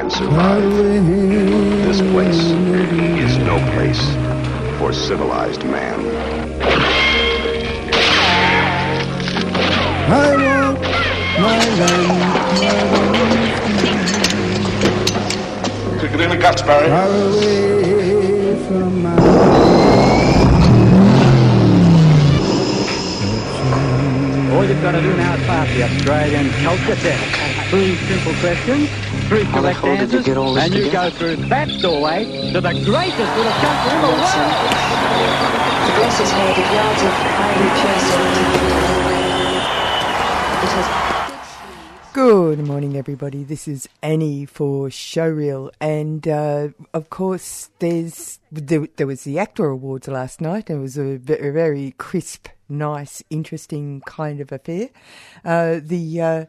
can survive. This place is no place for civilized man. I want my land Kick it in the guts, Barry. far away from my All you've got to do now is pass the Australian culture test. Three simple questions, three How the correct hell did you answers, get all this and you together? go through that doorway to the greatest little country in the world. To bless his head with yards of highly chased. Good morning, everybody. This is Annie for Showreel, and uh, of course, there's there, there was the AACTA Awards last night. and It was a, a very crisp, nice, interesting kind of affair. Uh, the uh,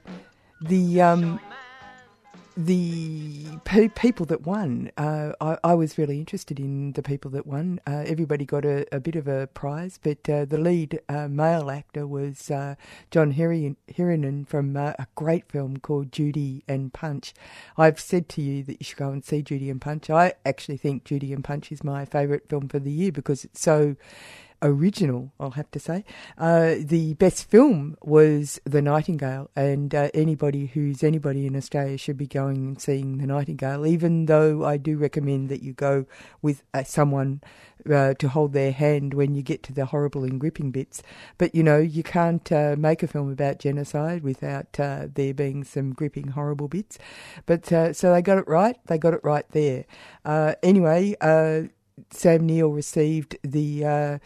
the um, the pe- people that won, uh, I, I was really interested in the people that won. Uh, everybody got a, a bit of a prize, but uh, the lead uh, male actor was John Herriman from a great film called Judy and Punch. I've said to you that you should go and see Judy and Punch. I actually think Judy and Punch is my favourite film for the year because it's so original, I'll have to say. Uh, the best film was The Nightingale, and uh, anybody who's anybody in Australia should be going and seeing The Nightingale, even though I do recommend that you go with uh, someone uh, to hold their hand when you get to the horrible and gripping bits. But you know, you can't uh, make a film about genocide without uh, there being some gripping, horrible bits. But so they got it right, they got it right there. Anyway, Sam Neill received the uh,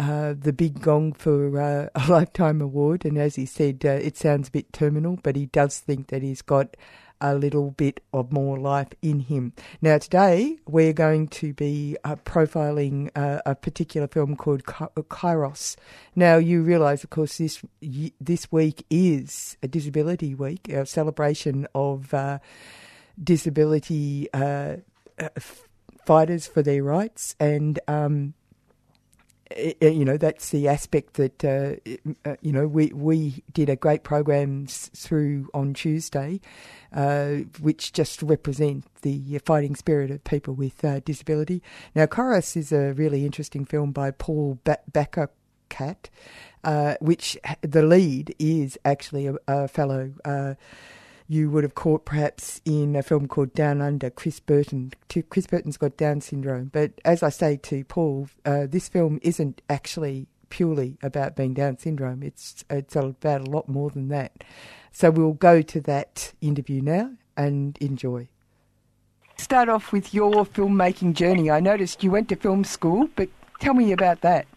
uh, the big gong for uh, a lifetime award, and as he said, uh, it sounds a bit terminal, but he does think that he's got a little bit of more life in him. Now, today we're going to be uh, profiling uh, a particular film called Kairos. Now, you realise, of course, this this week is a Disability Week, a celebration of uh, disability uh, uh, fighters for their rights, and um, you know that's the aspect that uh, uh, you know we we did a great program through on Tuesday, uh, which just represent the fighting spirit of people with uh, disability. Now, Kairos is a really interesting film by Paul ba- Barakat, uh, which the lead is actually a, a fellow. You would have caught perhaps in a film called Down Under, Chris Bunton. Chris Bunton's got Down syndrome. But as I say to Paul, uh, this film isn't actually purely about being Down syndrome. It's it's about a lot more than that. So we'll go to that interview now and enjoy. Start off with your filmmaking journey. I noticed you went to film school, but tell me about that.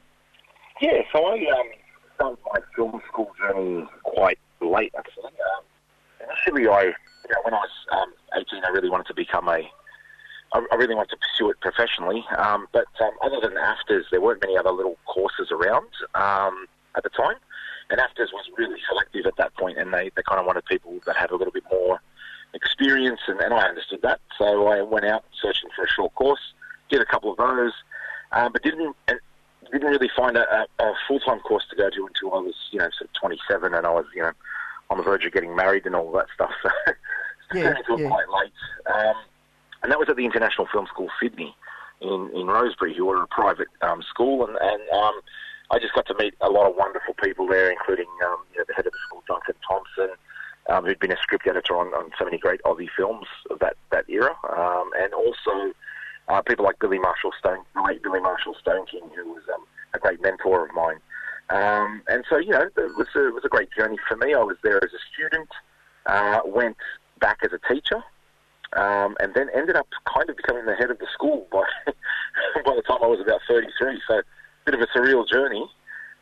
Yeah, so I um, started my film school journey quite late, actually. Um, initially, I, you know, when I was um, 18, I really wanted to become a, I, really wanted to pursue it professionally. Um, but um, other than AFTRS, there weren't many other little courses around um, at the time. And AFTRS was really selective at that point, and they, they kind of wanted people that had a little bit more experience, and, and I understood that. So I went out searching for a short course, did a couple of those, um, but didn't didn't really find a, a, a full time course to go to until I was you know sort of 27, and I was you know on the verge of getting married and all that stuff. So Yeah, yeah, yeah. quite late, um, and that was at the International Film School Sydney in in Rosebery, who were a private um, school, and and um, I just got to meet a lot of wonderful people there, including um, you know, the head of the school, Duncan Thompson, um, who'd been a script editor on, on so many great Aussie films of that, that era, um, and also uh, people like Billy Marshall Stone, the late Billy Marshall Stoneking, who was um, a great mentor of mine. Um, and so, you know, it was, a, it was a great journey for me. I was there as a student, uh, went back as a teacher, um, and then ended up kind of becoming the head of the school by, by the time I was about 33. So, a bit of a surreal journey,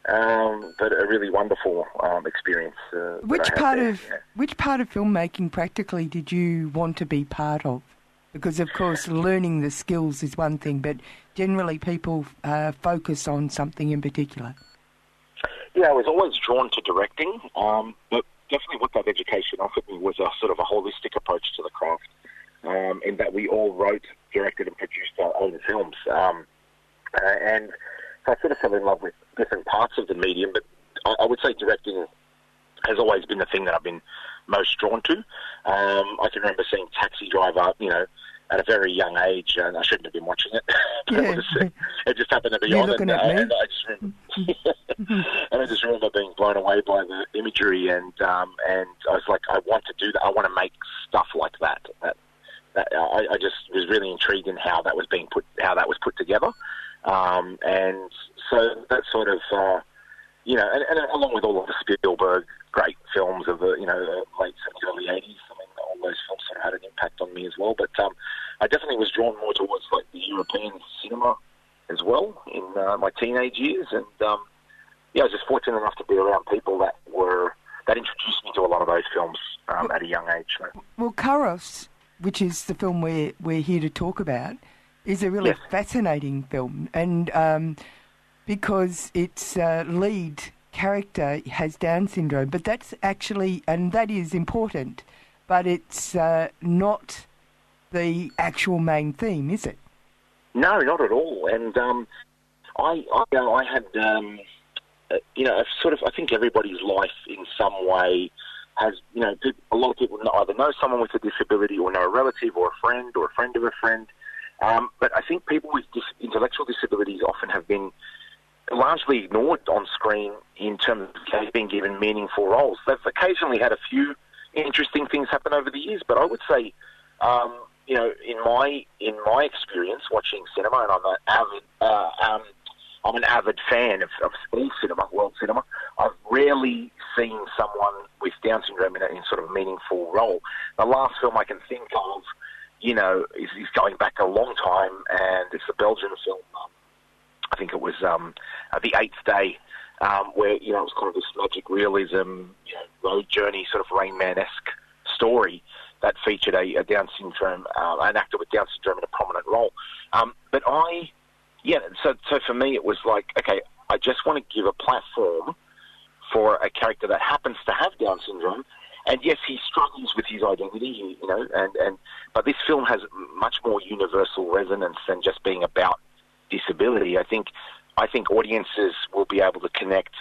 um, but a really wonderful um, experience. Uh, Which part there, of yeah. which part of filmmaking practically did you want to be part of? Because, of course, learning the skills is one thing, but generally people uh, focus on something in particular. Yeah, I was always drawn to directing, um, but definitely what that education offered me was a sort of a holistic approach to the craft, um, in that we all wrote, directed, and produced our own films. Um, and so I sort of fell in love with different parts of the medium, but I, I would say directing has always been the thing that I've been most drawn to. Um, I can remember seeing Taxi Driver, you know, at a very young age, and I shouldn't have been watching it. Yeah. it, was, it just happened to be You're on, and, me. and I just remember, and I just remember being blown away by the imagery, and um, and I was like, I want to do that. I want to make stuff like that. That, that I, I just was really intrigued in how that was being put, how that was put together, um, and so that sort of. Uh, you know, and, and along with all of the Spielberg great films of the you know the late seventies, early eighties. I mean, all those films sort of had an impact on me as well. But um, I definitely was drawn more towards like the European cinema as well in uh, my teenage years, and um, yeah, I was just fortunate enough to be around people that were that introduced me to a lot of those films um, at a young age. So. Well, Karos, which is the film we're, we're here to talk about, is a really Yes. fascinating film. And um, because its uh, lead character has Down syndrome, but that's actually, and that is important, but it's uh, not the actual main theme, is it? No, not at all. And um, I, I, you know, I had, um, uh, you know, sort of, I think everybody's life in some way has, you know, a lot of people either know someone with a disability or know a relative or a friend or a friend of a friend. Um, but I think people with dis- intellectual disabilities often have been largely ignored on screen in terms of being given meaningful roles. They've occasionally had a few interesting things happen over the years, but I would say, um, you know, in my in my experience watching cinema, and I'm an avid uh, um, I'm an avid fan of, of all cinema, world cinema. I've rarely seen someone with Down syndrome in a in sort of meaningful role. The last film I can think of, you know, is, is going back a long time, and it's a Belgian film. I think it was um, uh, the Eighth Day, um, where you know it was kind of this magic realism, you know, road journey sort of Rain Man esque story that featured a, a Down syndrome, uh, an actor with Down syndrome in a prominent role. Um, but I, yeah, so so for me it was like, okay, I just want to give a platform for a character that happens to have Down syndrome. And yes, he struggles with his identity, you know, and, and but this film has much more universal resonance than just being about disability. I think I think audiences will be able to connect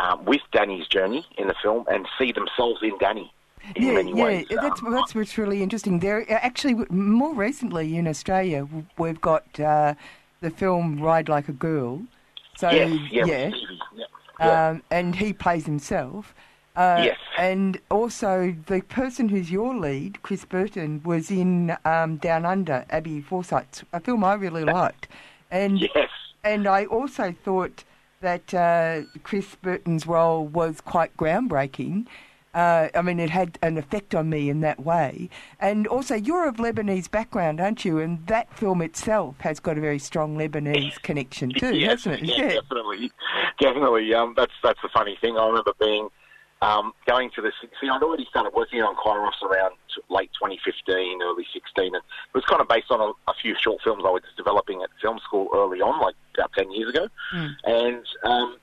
um, with Danny's journey in the film and see themselves in Danny in yeah, many yeah, ways. that's Um, that's what's really interesting. There, actually, more recently in Australia, we've got uh, the film Ride Like a Girl. So yes, yeah, yeah, Stevie, yeah, yeah. um, and he plays himself. Uh, Yes. And also, the person who's your lead, Chris Bunton, was in um, Down Under, Abe Forsythe, a film I really liked. And yes, and I also thought that uh, Chris Bunton's role was quite groundbreaking. Uh, I mean, it had an effect on me in that way. And also, you're of Lebanese background, aren't you? And that film itself has got a very strong Lebanese connection too, yes, hasn't it? yeah, definitely, definitely. Um, that's that's the funny thing. I remember being um, going to the see. I'd already started working on Kairos around t- late 2015, early 16, and it was kind of based on a, a few short films I was developing at film school early on, like about 10 years ago, and. Um,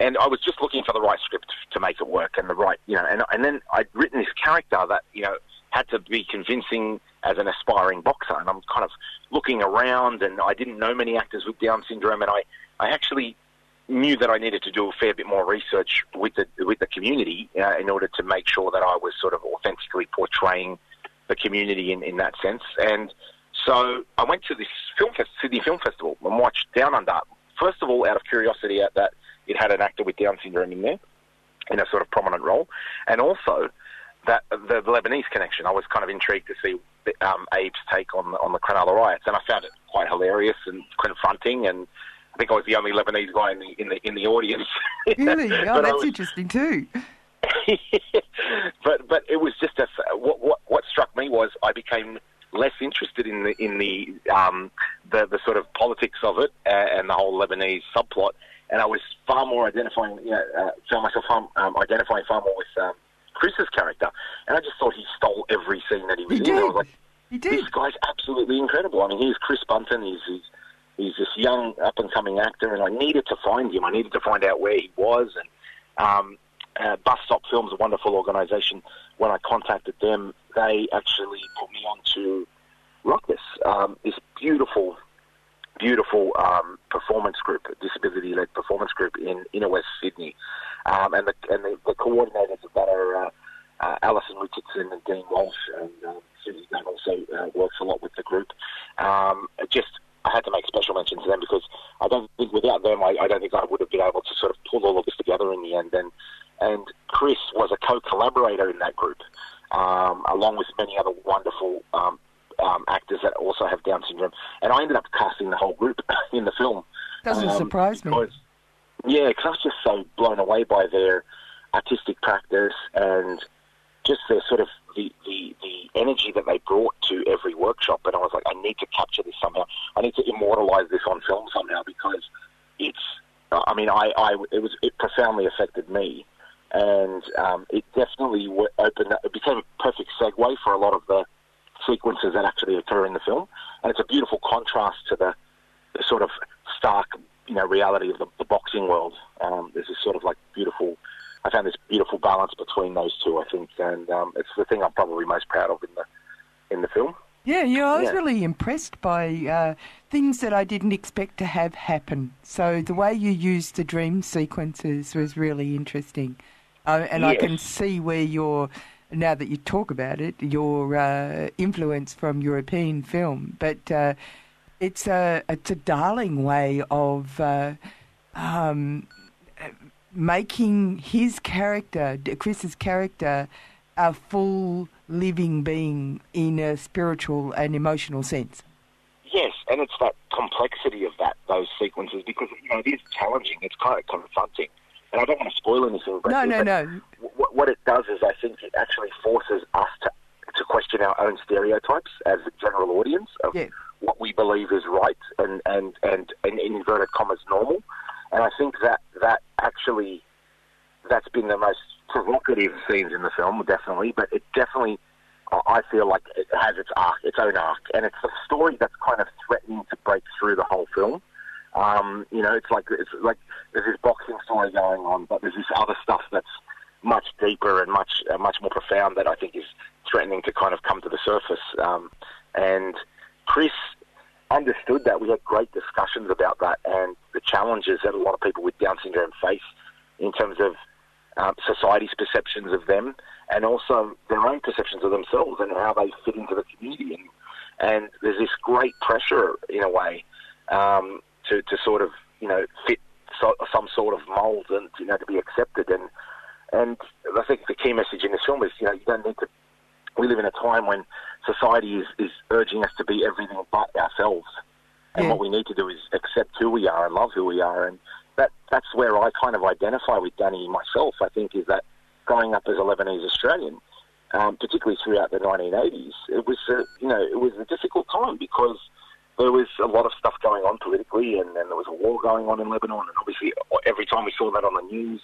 and I was just looking for the right script to make it work, and the right, you know, and and then I'd written this character that you know had to be convincing as an aspiring boxer, and I'm kind of looking around, and I didn't know many actors with Down syndrome, and I I actually knew that I needed to do a fair bit more research with the with the community uh, in order to make sure that I was sort of authentically portraying the community in, in that sense. And so I went to this film fest, Sydney Film Festival and watched Down Under. First of all, out of curiosity, at that it had an actor with Down syndrome in there in a sort of prominent role, and also that the, the Lebanese connection. I was kind of intrigued to see um, Abe's take on on the Cronulla riots, and I found it quite hilarious and confronting. And I think I was the only Lebanese guy in the in the in the audience. Really? Oh, that's was- interesting too. but but it was just a what what what struck me was I became less interested in the in the um, the the sort of politics of it uh, and the whole Lebanese subplot, and I was far more identifying, you know, uh, found myself far, um, identifying far more with um, Chris's character, and I just thought he stole every scene that he was He in. I was like, He did. This guy's absolutely incredible. I mean, he's Chris Bunton. He's, he's he's this young up and coming actor, and I needed to find him. I needed to find out where he was. And um, uh, Bus Stop Films, a wonderful organisation. When I contacted them, they actually put me on to Ruckus, um, this beautiful, beautiful um, performance group, disability-led performance group in inner West Sydney, um, and the and the, the coordinators of that are. Uh, uh, Alison Richardson and Dean Walsh, and um, Susie also uh, works a lot with the group. Um, just I had to make special mention to them because I don't think without them, I, I don't think I would have been able to sort of pull all of this together in the end. And and Chris was a co-collaborator in that group, um, along with many other wonderful um, um, actors that also have Down syndrome. And I ended up casting the whole group in the film. Doesn't Um, surprise me. because- Yeah, because I was just so blown away by their artistic practice and just their sort of the, the, the energy that they brought to every workshop. And I was like, I need to capture this somehow. I need to immortalize this on film somehow because it's. I mean, I, I it was it profoundly affected me, and um, it definitely w- opened. Up, it became a perfect segue for a lot of the sequences that actually occur in the film, and it's a beautiful contrast to the, the sort of stark, you know, reality of the, the boxing world. Um, there's this sort of like beautiful. I found this beautiful balance between those two. I think, and um, it's the thing I'm probably most proud of in the in the film. Yeah, yeah, I was Yeah. really impressed by uh, things that I didn't expect to have happen. So the way you used the dream sequences was really interesting, uh, and I can see where your now that you talk about it, your uh, influence from European film. But uh, it's a it's a darling way of uh, um, making his character, Chris's character, a full living being in a spiritual and emotional sense. Yes, and it's that complexity of that those sequences because you know it is challenging. It's kind of confronting, and I don't want to spoil anything. But No, no, no. What, what it does is, I think it actually forces us to to question our own stereotypes as a general audience of Yeah. what we believe is right and and and, and in inverted commas normal. And I think that that actually that's been the most provocative scenes in the film, definitely. But it definitely, I feel like it has its arc, its own arc, and it's a story that's kind of threatening to break through the whole film. Um, you know, it's like it's like there's this boxing story going on, but there's this other stuff that's much deeper and much uh, much more profound that I think is threatening to kind of come to the surface. Um, and Chris understood that. We had great discussions about that and the challenges that a lot of people with Down syndrome face in terms of um, society's perceptions of them and also their own perceptions of themselves and how they fit into the community. And, and there's this great pressure, in a way, um, to, to sort of, you know, fit so, some sort of mould and, you know, to be accepted. And, and I think the key message in this film is, you know, you don't need to. We live in a time when society is, is urging us to be everything but ourselves. And Yeah. what we need to do is accept who we are and love who we are. And that that's where I kind of identify with Danny myself, I think, is that growing up as a Lebanese Australian, um, particularly throughout the 1980s, it was, a, you know, it was a difficult time because there was a lot of stuff going on politically and, and there was a war going on in Lebanon. And obviously, every time we saw that on the news,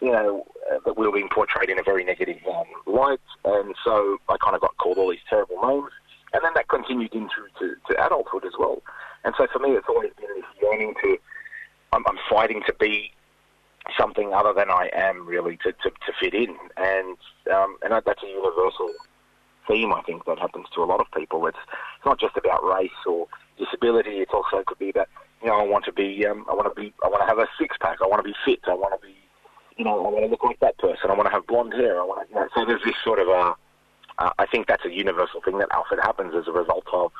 you know, uh, that we were being portrayed in a very negative um, light. And so I kind of got called all these terrible names. And then that continued into to, to adulthood as well. And so for me, it's always been this yearning to, I'm, I'm fighting to be something other than I am, really, to, to, to fit in. And um, and that's a universal theme, I think, that happens to a lot of people. It's, it's not just about race or disability. It also could be that, you know, I want to be, um, I want to be, I want to have a six pack. I want to be fit. I want to be, you know, I want to look like that person. I want to have blonde hair. I want to, you know, so there's this sort of a, uh, I think that's a universal thing that often happens as a result of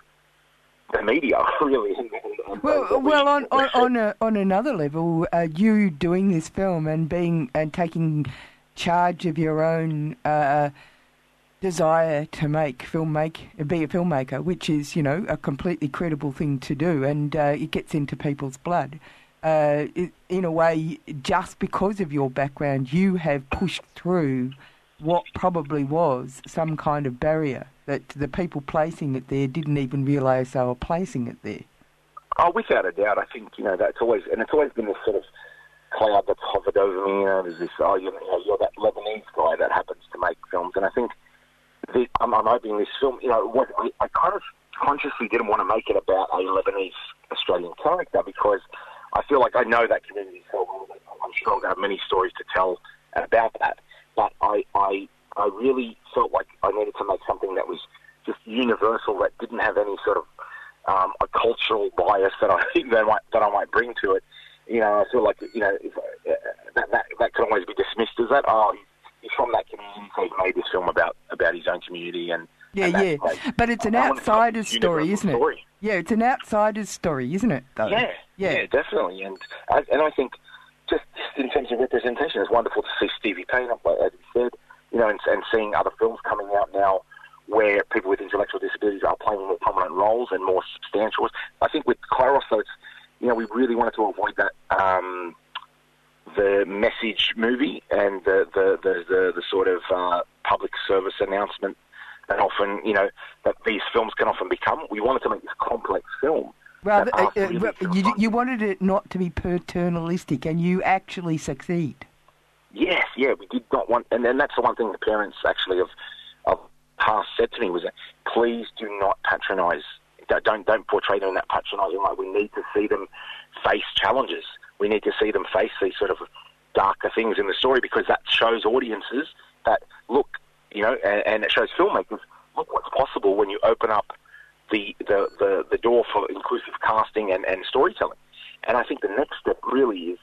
media, really. and Well, we- well, on on on, a, on another level, uh, you doing this film and being and taking charge of your own uh, desire to make film make be a filmmaker, which is you know a completely credible thing to do, and uh, it gets into people's blood. Uh, it, in a way, just because of your background, you have pushed through what probably was some kind of barrier that the people placing it there didn't even realise they were placing it there. Oh, without a doubt. I think you know that's always, and it's always been this sort of cloud that's hovered over me. You know, there's this, oh, you know, you're that Lebanese guy that happens to make films, and I think the, I'm, I'm hoping this film, you know, I, I kind of consciously didn't want to make it about a Lebanese Australian character because I feel like I know that community so well. I'm sure I'll have many stories to tell about that. But I, I, I really felt like I needed to make something that was just universal, that didn't have any sort of um, a cultural bias that I that I might that I might bring to it. You know, I feel like you know if, uh, that, that that can always be dismissed as that. Oh, he's from that community, so he made this film about about his own community and. Yeah, and yeah. great. But it's an I wanted to make outsider's story, isn't it? story. Yeah, it's an outsider's story, isn't it? Though? Yeah, Yeah. definitely. And I, and I think just in terms of representation, it's wonderful to see Stevie Payne, up like you said, you know, and, and seeing other films coming out now where people with intellectual disabilities are playing more prominent roles and more substantial. roles. I think with Kairos, though, it's you know we really wanted to avoid that. Um, the message movie and the the, the, the, the sort of uh, public service announcement that often you know that these films can often become. We wanted to make this complex film. Rather, uh, uh, really ra- sort of you, you wanted it not to be paternalistic, and you actually succeed. Yes, yeah, we did not want, and then that's the one thing the parents actually of of past said to me was that please do not patronise, don't don't- portray them in that patronising light. We need to see them face challenges. We need to see them face these sort of darker things in the story because that shows audiences that look, you know, and, and it shows filmmakers look what's possible when you open up the the, the, the door for inclusive casting and, and storytelling. And I think the next step really is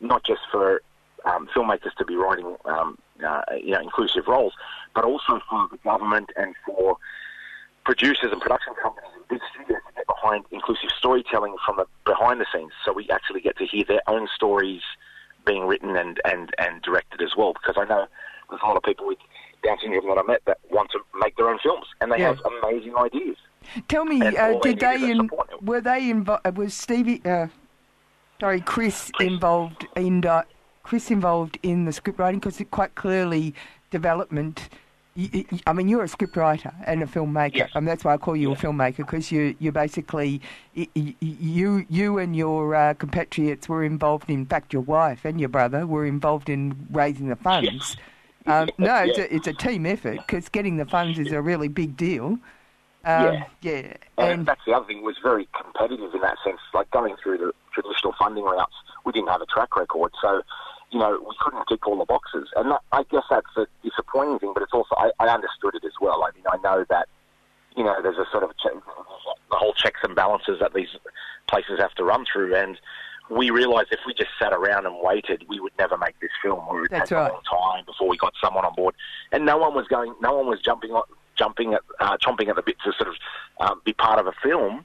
not just for um, filmmakers to be writing, um, uh, you know, inclusive roles, but also for the government and for producers and production companies and big studios to get behind inclusive storytelling from the behind the scenes, so we actually get to hear their own stories being written and, and, and directed as well. Because I know there's a lot of people with Down syndrome that I met that want to make their own films, and they Yeah. have amazing ideas. Tell me, uh, they did they in, were they involved? Was Stevie? Uh, sorry, Chris, Chris. involved in di- Chris involved in the script writing because it quite clearly development. I mean, you're a script writer and a filmmaker. Yes. I mean, that's why I call you a filmmaker because you you basically you you and your uh, compatriots were involved. In fact, your wife and your brother were involved in raising the funds. Um, no, it's a, it's a team effort because getting the funds is a really big deal. Um, Yeah. yeah. And, And that's the other thing, was very competitive in that sense. Like going through the traditional funding routes, we didn't have a track record. So, you know, we couldn't tick all the boxes. And that, I guess that's a disappointing thing, but it's also, I, I understood it as well. I mean, I know that, you know, there's a sort of check, the whole checks and balances that these places have to run through. And we realised if we just sat around and waited, we would never make this film. It would That's take right. a long time before we got someone on board. And no one was going, no one was jumping on, jumping at, uh, chomping at the bit to sort of um, be part of a film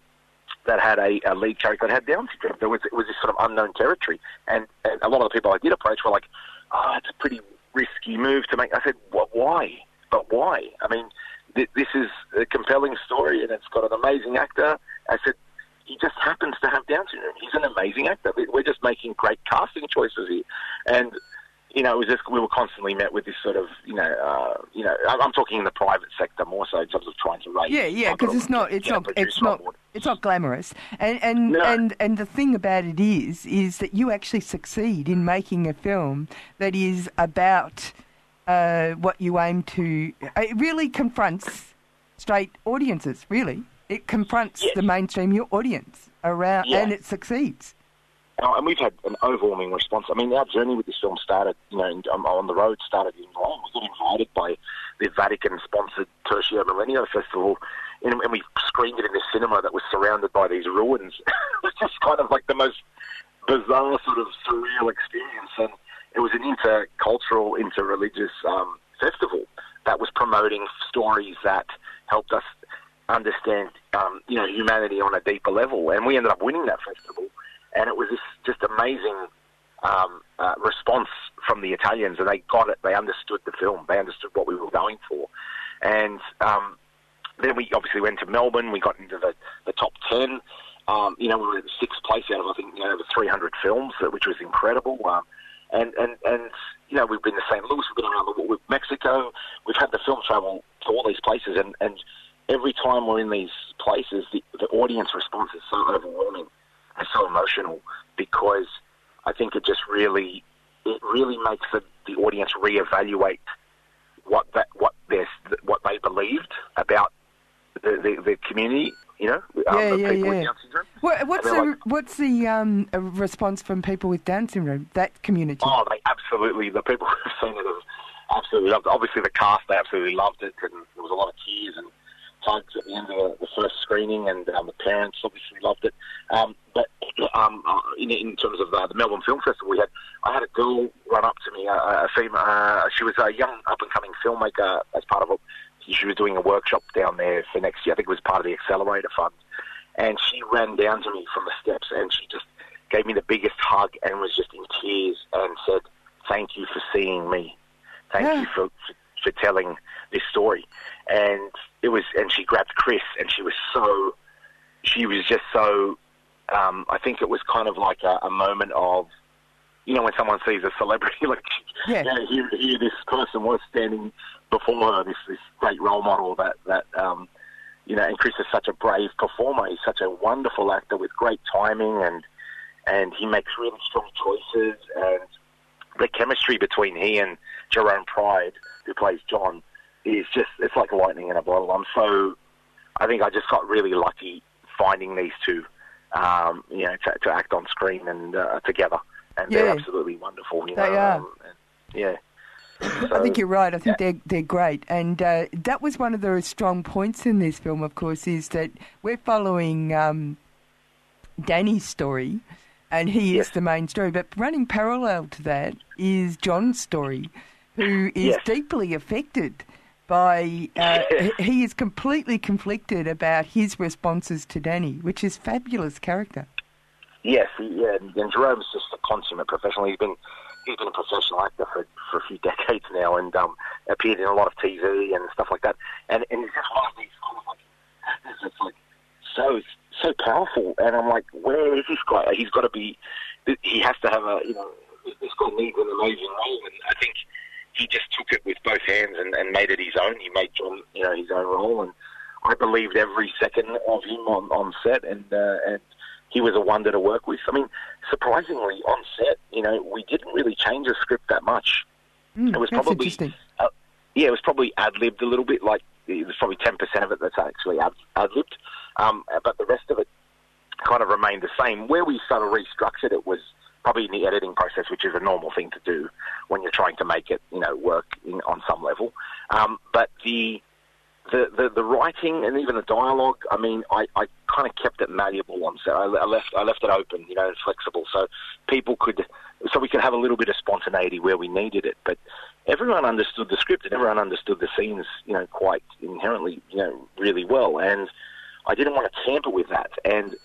that had a, a lead character that had Down syndrome. There was it was this sort of unknown territory, and, and a lot of the people I did approach were like, "Oh, it's a pretty risky move to make." I said, "What? Why? But why? I mean, th- this is a compelling story, and it's got an amazing actor." I said, "He just happens to have Down syndrome. He's an amazing actor. We- We're just making great casting choices here." And you know, it was just we were constantly met with this sort of, you know, uh, you know, I'm talking in the private sector more so in terms of trying to raise. Yeah, yeah, because it's not, it's not, it's not, it's not glamorous. And and, No. and and the thing about it is, is that you actually succeed in making a film that is about uh, what you aim to. It really confronts straight audiences. Really, it confronts Yes. the mainstream your audience around, Yeah. and it succeeds. And we've had an overwhelming response. I mean, our journey with this film started, you know, um, on the road started in Rome. We got invited by the Vatican-sponsored Tertio Millennio Festival, and, and we screened it in this cinema that was surrounded by these ruins. it was just kind of like the most bizarre, sort of surreal experience. And it was an intercultural, interreligious um, festival that was promoting stories that helped us understand, um, you know, humanity on a deeper level. And we ended up winning that festival and it was this just amazing um, uh, response from the Italians, and they got it. They understood the film. They understood what we were going for, and um, then we obviously went to Melbourne. We got into the, the top ten. Um, you know, we were in sixth place out of I think you know over 300 films, which was incredible. Um, and and and you know, we've been to St. Louis, we've been around the with Mexico. We've had the film travel to all these places, and and every time we're in these places, the, the audience response is so overwhelming and so emotional because I think it just really it really makes the, the audience reevaluate what that what their what they believed about the, the, the community. You know, um, Yeah, the yeah, people with yeah. Down syndrome. What, what's the like- what's the um, response from people with Down syndrome? That community. Oh, they absolutely. The people who've seen it have absolutely loved it. Obviously, the cast they absolutely loved it, and there was a lot of tears and hugs at the end of the, the first screening, and um, the parents obviously loved it. Um, in, in terms of uh, the Melbourne Film Festival, we had I had a girl run up to me, a, a female. Uh, she was a young up and coming filmmaker as part of a. She was doing a workshop down there for next year. I think it was part of the Accelerator Fund, and she ran down to me from the steps, and she just gave me the biggest hug and was just in tears and said, "Thank you for seeing me. Thank Yeah. you for, for for telling this story." And it was, and she grabbed Chris, and she was so, she was just so. Um, I think it was kind of like a, a moment of, you know, when someone sees a celebrity, like, Yeah. you know, here, here this person was standing before her, this this great role model that that. Um, you know, and Chris is such a brave performer. He's such a wonderful actor with great timing, and and he makes really strong choices. And the chemistry between he and Jerome Pride, who plays John, is just it's like lightning in a bottle. I'm so, I think I just got really lucky finding these two, um, you know, to, to act on screen and uh, together, and they're absolutely wonderful. You They know, are. Um, and, yeah. I think you're right. I think they're they're great, and uh, that was one of the strong points in this film. Of course, is that we're following um, Danny's story, and he Yes. is the main story. But running parallel to that is John's story, who is Yes. deeply affected by. Uh, he- is completely conflicted about his responses to Danny, which is fabulous character. Yes, yeah, and, and Jerome's just a consummate professional. He's been he's been a professional actor for for a few decades now, and um, appeared in a lot of TV and stuff like that. And and he's just one of these kind of like actors that's like so so powerful. And I'm like, where is this guy? He's got to be. He has to have a you know this guy needs an amazing role, and I think he just took it with both hands and, and made it his own. He made John you know his own role, and I believed every second of him on on set, and uh, and he was a wonder to work with. I mean, surprisingly, on set, you know, we didn't really change the script that much. Mm, It was that's probably, interesting. uh, yeah, it was probably ad libbed a little bit. Like it was probably ten percent of it that's actually ad libbed, um, but the rest of it kind of remained the same. Where we sort of restructured it was probably in the editing process, which is a normal thing to do when you're trying to make it, you know, work in, on some level. Um, but the the, the the writing and even the dialogue. I mean, I, I kind of kept it malleable on set. I, I left I left it open, you know, and flexible, so people could, so we could have a little bit of spontaneity where we needed it. But everyone understood the script and everyone understood the scenes, you know, quite inherently, you know, really well. And I didn't want to tamper with that. And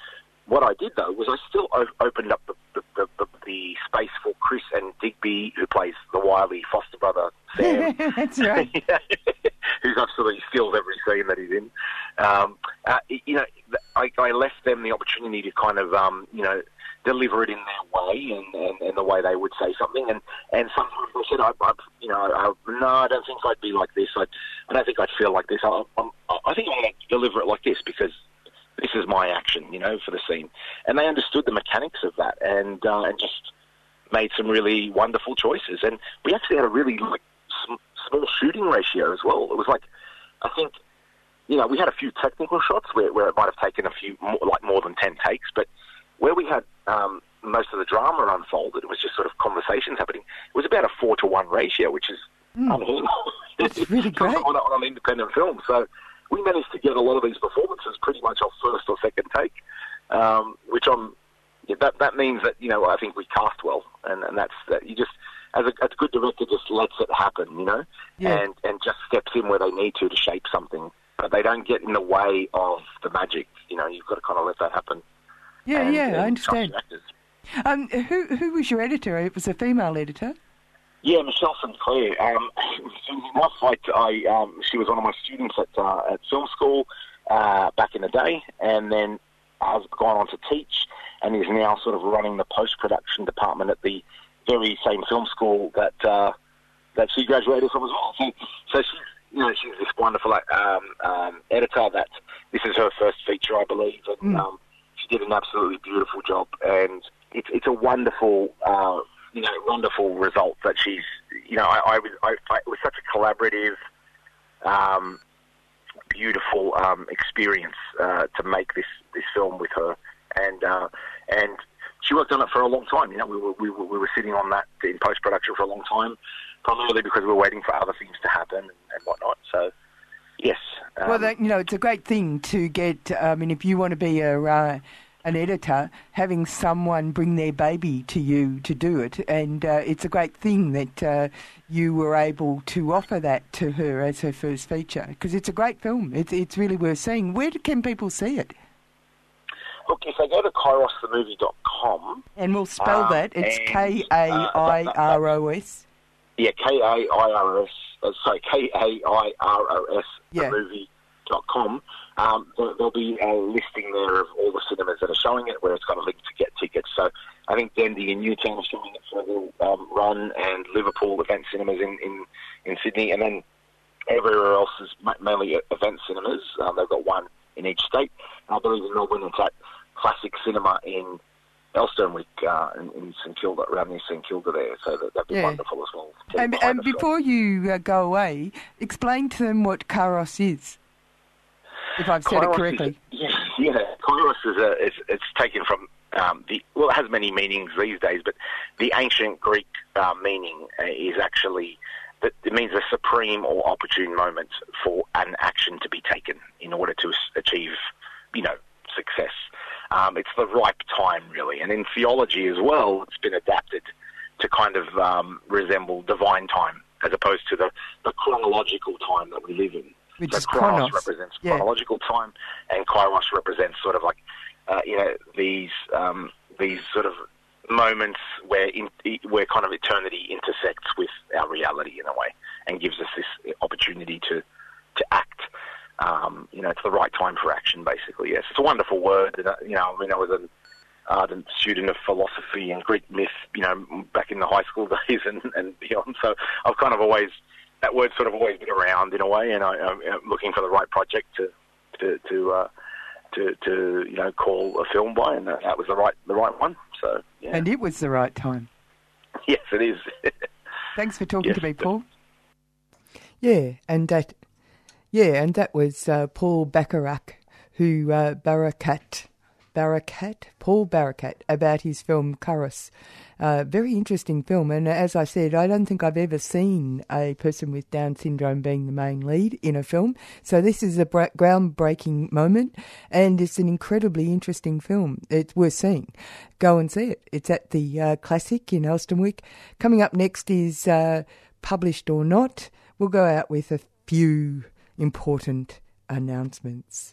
what I did though was I still opened up the the, the, the space for Chris and Digby, who plays the wily foster brother Sam. that's right. who's absolutely steals every scene that he's in. Um, uh, you know, I, I left them the opportunity to kind of, um, you know, deliver it in their way and, and, and the way they would say something. And, and sometimes they said, I, I, you know, I, no, I don't think I'd be like this. I, I don't think I'd feel like this. I, I'm, I think I'm going to deliver it like this because this is my action, you know, for the scene. And they understood the mechanics of that and uh, and just made some really wonderful choices. And we actually had a really like sm- small shooting ratio as well. It was like, I think, you know, we had a few technical shots where, where it might have taken a few, more, like more than 10 takes, but where we had um, most of the drama unfolded, it was just sort of conversations happening. It was about a four to one ratio, which is unheard of. That's really great. on, on an independent film. So we managed to get a lot of these performances pretty much off first or second take, um, which I'm yeah, that that means that you know I think we cast well, and, and that's that you just as a, as a good director just lets it happen, you know, Yeah. and and just steps in where they need to to shape something, but they don't get in the way of the magic. You know, you've got to kind of let that happen. Yeah, and- yeah, and I understand. Um, who who was your editor? It was a female editor. Yeah, Michelle Sinclair. Um, enough, I, I um, she was one of my students at uh, at film school uh, back in the day, and then has gone on to teach, and is now sort of running the post production department at the very same film school that uh, that she graduated from as well. So, so she's you know she's this wonderful um, um, editor. That this is her first feature, I believe, and um, she did an absolutely beautiful job, and it's it's a wonderful. Uh, you know, wonderful result that she's, you know, I, I was, I, I, it was such a collaborative um, beautiful um, experience uh, to make this, this film with her, and uh, and she worked on it for a long time. You know, we were we were, we were sitting on that in post production for a long time, primarily because we were waiting for other things to happen and, and whatnot. So, yes. Um, well, that, you know, it's a great thing to get. I mean, if you want to be a uh, an editor, having someone bring their baby to you to do it, and uh, it's a great thing that uh, you were able to offer that to her as her first feature because it's a great film. It's it's really worth seeing. Where can people see it? Look, if they go to kairosthemovie.com, and we'll spell um, that. It's K A I R O S. yeah, K A I R S, uh, sorry, K A I R O S, Yeah. movie.com. Um, there, there'll be a listing there of all the cinemas that are showing it, where it's got a link to get tickets. So I think Dendy and Newtown are showing it for the um, run, and Liverpool event cinemas in, in, in Sydney, and then everywhere else is mainly event cinemas. Um, they've got one in each state. I believe in Melbourne it's at Classic Cinema in Elsternwick, uh, in, in St Kilda, around near St Kilda there. So that, that'd be Yeah. wonderful as well. And, and before you uh, go away, explain to them what Karos is. If I've said it Kairos is- correctly. yeah, yeah. Kairos is a, it's, it's taken from um, the well, it has many meanings these days, but the ancient Greek uh, meaning uh, is actually that it means a supreme or opportune moment for an action to be taken in order to achieve, you know, success. Um, it's the ripe time, really, and in theology as well, it's been adapted to kind of um, resemble divine time as opposed to the, the chronological time that we live in. Which so is chronos chronos. represents Yeah. chronological time, and kairos represents sort of like uh, you know these um, these sort of moments where in, where kind of eternity intersects with our reality in a way, and gives us this opportunity to to act. Um, you know, it's the right time for action, basically. Yes, it's a wonderful word. Uh, you know, I mean, I was an ardent student of philosophy and Greek myth, you know, back in the high school days and, and beyond. So I've kind of always that word's sort of always been around in a way, and I, I'm I'm looking for the right project to to to uh, to, to you know call a film by, and that, that was the right the right one. So yeah, And it was the right time. yes, it is. Thanks for talking Yes, to me, Paul. Yeah, and that, yeah, and that was uh, Paul Bacharach, who uh, Barakat, Barakat, Paul Barakat, about his film Karos. Uh, very interesting film, and as I said, I don't think I've ever seen a person with Down syndrome being the main lead in a film. So this is a bra- groundbreaking moment, and it's an incredibly interesting film. It's worth seeing. Go and see it. It's at the uh, Classic in Elsternwick. Coming up next is uh, published or not. We'll go out with a few important announcements.